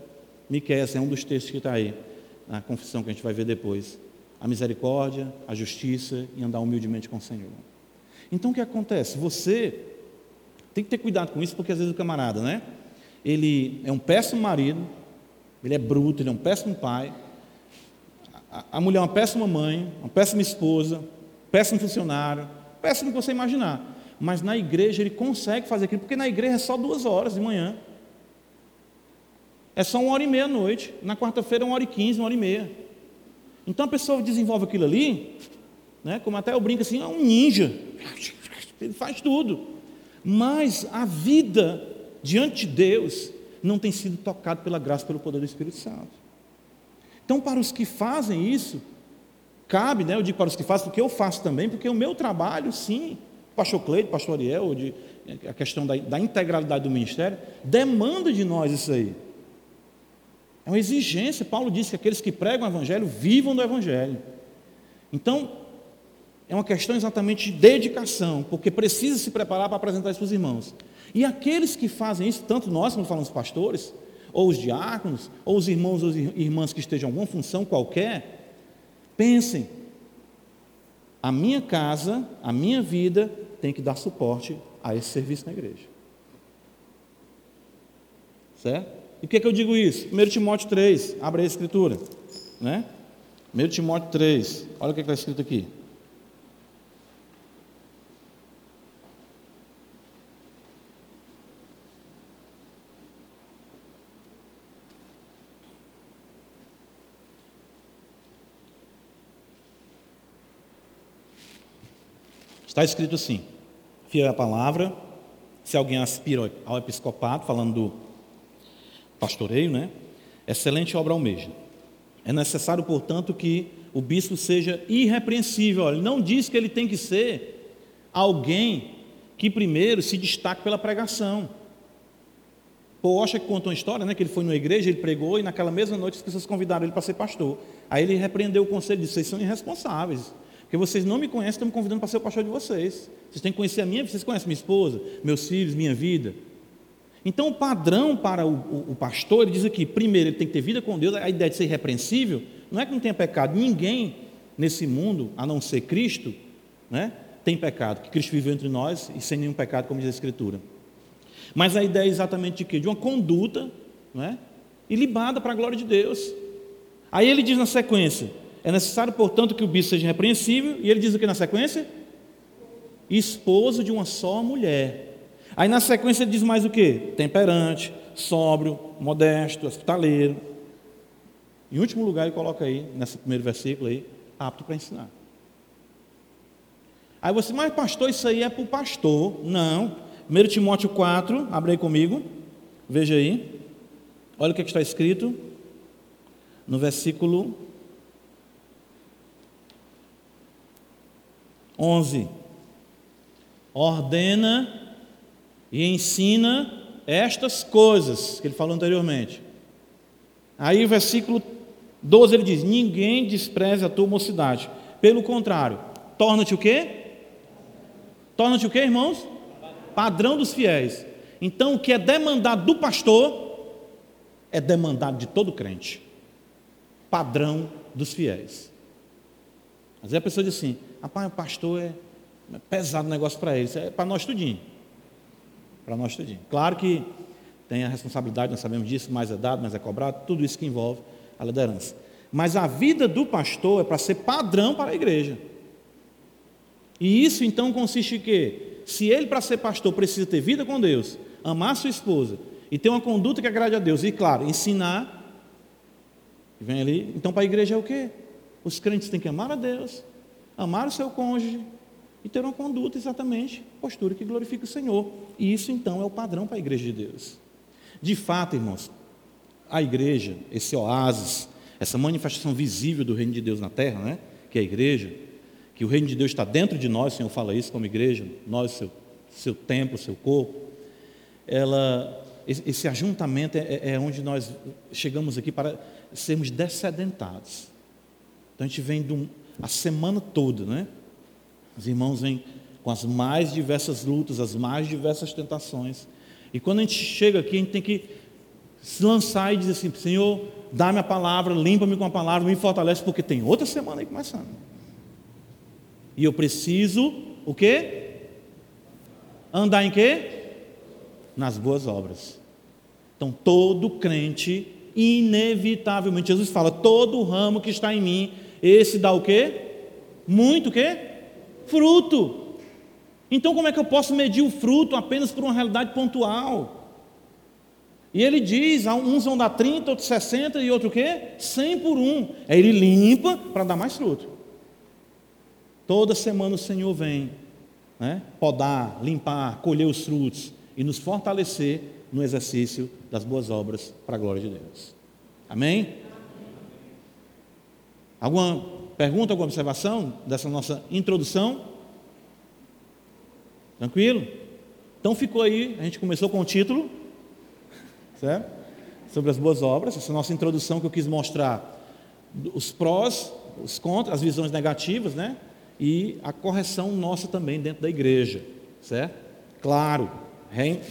Miqueias, é um dos textos que está aí, na confissão que a gente vai ver depois. A misericórdia, a justiça e andar humildemente com o Senhor. Então o que acontece? Você tem que ter cuidado com isso, porque às vezes o camarada, né? Ele é um péssimo marido, ele é bruto, ele é um péssimo pai, a mulher é uma péssima mãe, uma péssima esposa, péssimo funcionário, péssimo que você imaginar. Mas na igreja ele consegue fazer aquilo, porque na igreja é só duas horas de manhã. É só uma hora e meia à noite. Na quarta-feira, uma hora e quinze, uma hora e meia. Então a pessoa desenvolve aquilo ali, né, como até eu brinco assim, é um ninja. Ele faz tudo. Mas a vida diante de Deus não tem sido tocada pela graça, pelo poder do Espírito Santo. Então, para os que fazem isso, cabe, né, eu digo para os que fazem, porque eu faço também, porque o meu trabalho, sim, pastor Cleide, pastor Ariel, de, a questão da, da integralidade do ministério, demanda de nós isso aí. É uma exigência. Paulo disse que aqueles que pregam o Evangelho vivam do Evangelho. Então, é uma questão exatamente de dedicação, porque precisa se preparar para apresentar isso para os irmãos. E aqueles que fazem isso, tanto nós, como falamos pastores, ou os diáconos, ou os irmãos ou irmãs que estejam em alguma função qualquer, pensem: a minha casa, a minha vida tem que dar suporte a esse serviço na igreja. Certo? E por que, que eu digo isso? 1 Timóteo 3, abre a escritura. Né? 1 Timóteo 3, olha o que está escrito aqui. Está escrito assim: fiel é a palavra, se alguém aspira ao episcopado, falando do pastoreio, né? Excelente obra almeja. É necessário, portanto, que o bispo seja irrepreensível. Ele não diz que ele tem que ser alguém que primeiro se destaque pela pregação. Paul Washer contou uma história, né, que ele foi numa igreja, ele pregou e naquela mesma noite as pessoas convidaram ele para ser pastor. Aí ele repreendeu o conselho e disse: "Vocês são irresponsáveis, porque vocês não me conhecem, estão me convidando para ser o pastor de vocês. Vocês têm que conhecer a minha, vocês conhecem minha esposa, meus filhos, minha vida. Então, o padrão para o, o, o, pastor, ele diz aqui: primeiro, ele tem que ter vida com Deus, a ideia de ser irrepreensível, não é que não tenha pecado, ninguém nesse mundo, a não ser Cristo, né, tem pecado, que Cristo viveu entre nós e sem nenhum pecado, como diz a Escritura. Mas a ideia é exatamente de quê? De uma conduta né, ilibada para a glória de Deus. Aí ele diz na sequência: é necessário, portanto, que o bispo seja irrepreensível, e ele diz o que na sequência? Esposo de uma só mulher Aí na sequência diz mais o que? Temperante, sóbrio, modesto, hospitaleiro. Em último lugar, ele coloca aí, nesse primeiro versículo aí, apto para ensinar. Aí você, mas pastor, isso aí é para o pastor. Não. 1 Timóteo 4, abre aí comigo. Veja aí. Olha o que, é que está escrito no versículo 11. Ordena e ensina estas coisas que ele falou anteriormente. Aí o versículo 12 ele diz: Ninguém despreze a tua mocidade. Pelo contrário, torna-te o quê? Torna-te o quê, irmãos? Padrão dos fiéis. Então, o que é demandado do pastor é demandado de todo crente. Padrão dos fiéis. Às vezes a pessoa diz assim: rapaz, o pastor é pesado negócio para ele, isso é para nós tudinho para nós tudinho. Claro que tem a responsabilidade, nós sabemos disso, mais é dado, mais é cobrado, tudo isso que envolve a liderança. Mas a vida do pastor é para ser padrão para a igreja. E isso então consiste em quê? Se ele, para ser pastor, precisa ter vida com Deus, amar sua esposa e ter uma conduta que agrade a Deus, e claro, ensinar, vem ali, então para a igreja é o quê? Os crentes têm que amar a Deus, amar o seu cônjuge, e ter uma conduta exatamente, postura que glorifica o Senhor. E isso então é o padrão para a igreja de Deus. De fato, irmãos, a igreja, esse oásis, essa manifestação visível do reino de Deus na terra, né? que é a igreja, que o reino de Deus está dentro de nós, o Senhor fala isso como igreja, nós, seu, seu templo, seu corpo, ela, esse ajuntamento é, é onde nós chegamos aqui para sermos descedentados. Então a gente vem de um, a semana toda, né? Os irmãos vêm com as mais diversas lutas, as mais diversas tentações. E quando a gente chega aqui, a gente tem que se lançar e dizer assim: Senhor, dá-me a palavra, limpa-me com a palavra, me fortalece, porque tem outra semana aí começando. E eu preciso, o quê? Andar em quê? Nas boas obras. Então, todo crente, inevitavelmente, Jesus fala: todo ramo que está em mim, esse dá o quê? Muito o quê? fruto. Então, como é que eu posso medir o fruto apenas por uma realidade pontual? E ele diz: uns vão dar 30, outros 60 e outro o quê? 100 por um. Aí ele limpa para dar mais fruto. Toda semana o Senhor vem né, podar, limpar, colher os frutos e nos fortalecer no exercício das boas obras para a glória de Deus. Amém? Alguma pergunta, alguma observação dessa nossa introdução? Tranquilo? Então ficou aí, a gente começou com o título, certo? Sobre as boas obras, essa nossa introdução que eu quis mostrar os prós, os contras, as visões negativas, né? E a correção nossa também dentro da igreja, certo? Claro,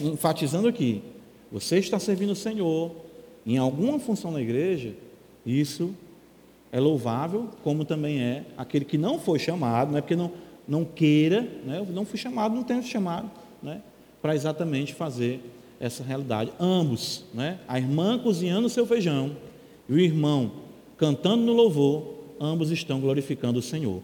enfatizando aqui, você está servindo o Senhor em alguma função na igreja, isso é louvável, como também é aquele que não foi chamado, não é porque não, não queira, né? não fui chamado, não tenho chamado, né? para exatamente fazer essa realidade. Ambos, né? a irmã cozinhando o seu feijão e o irmão cantando no louvor, ambos estão glorificando o Senhor.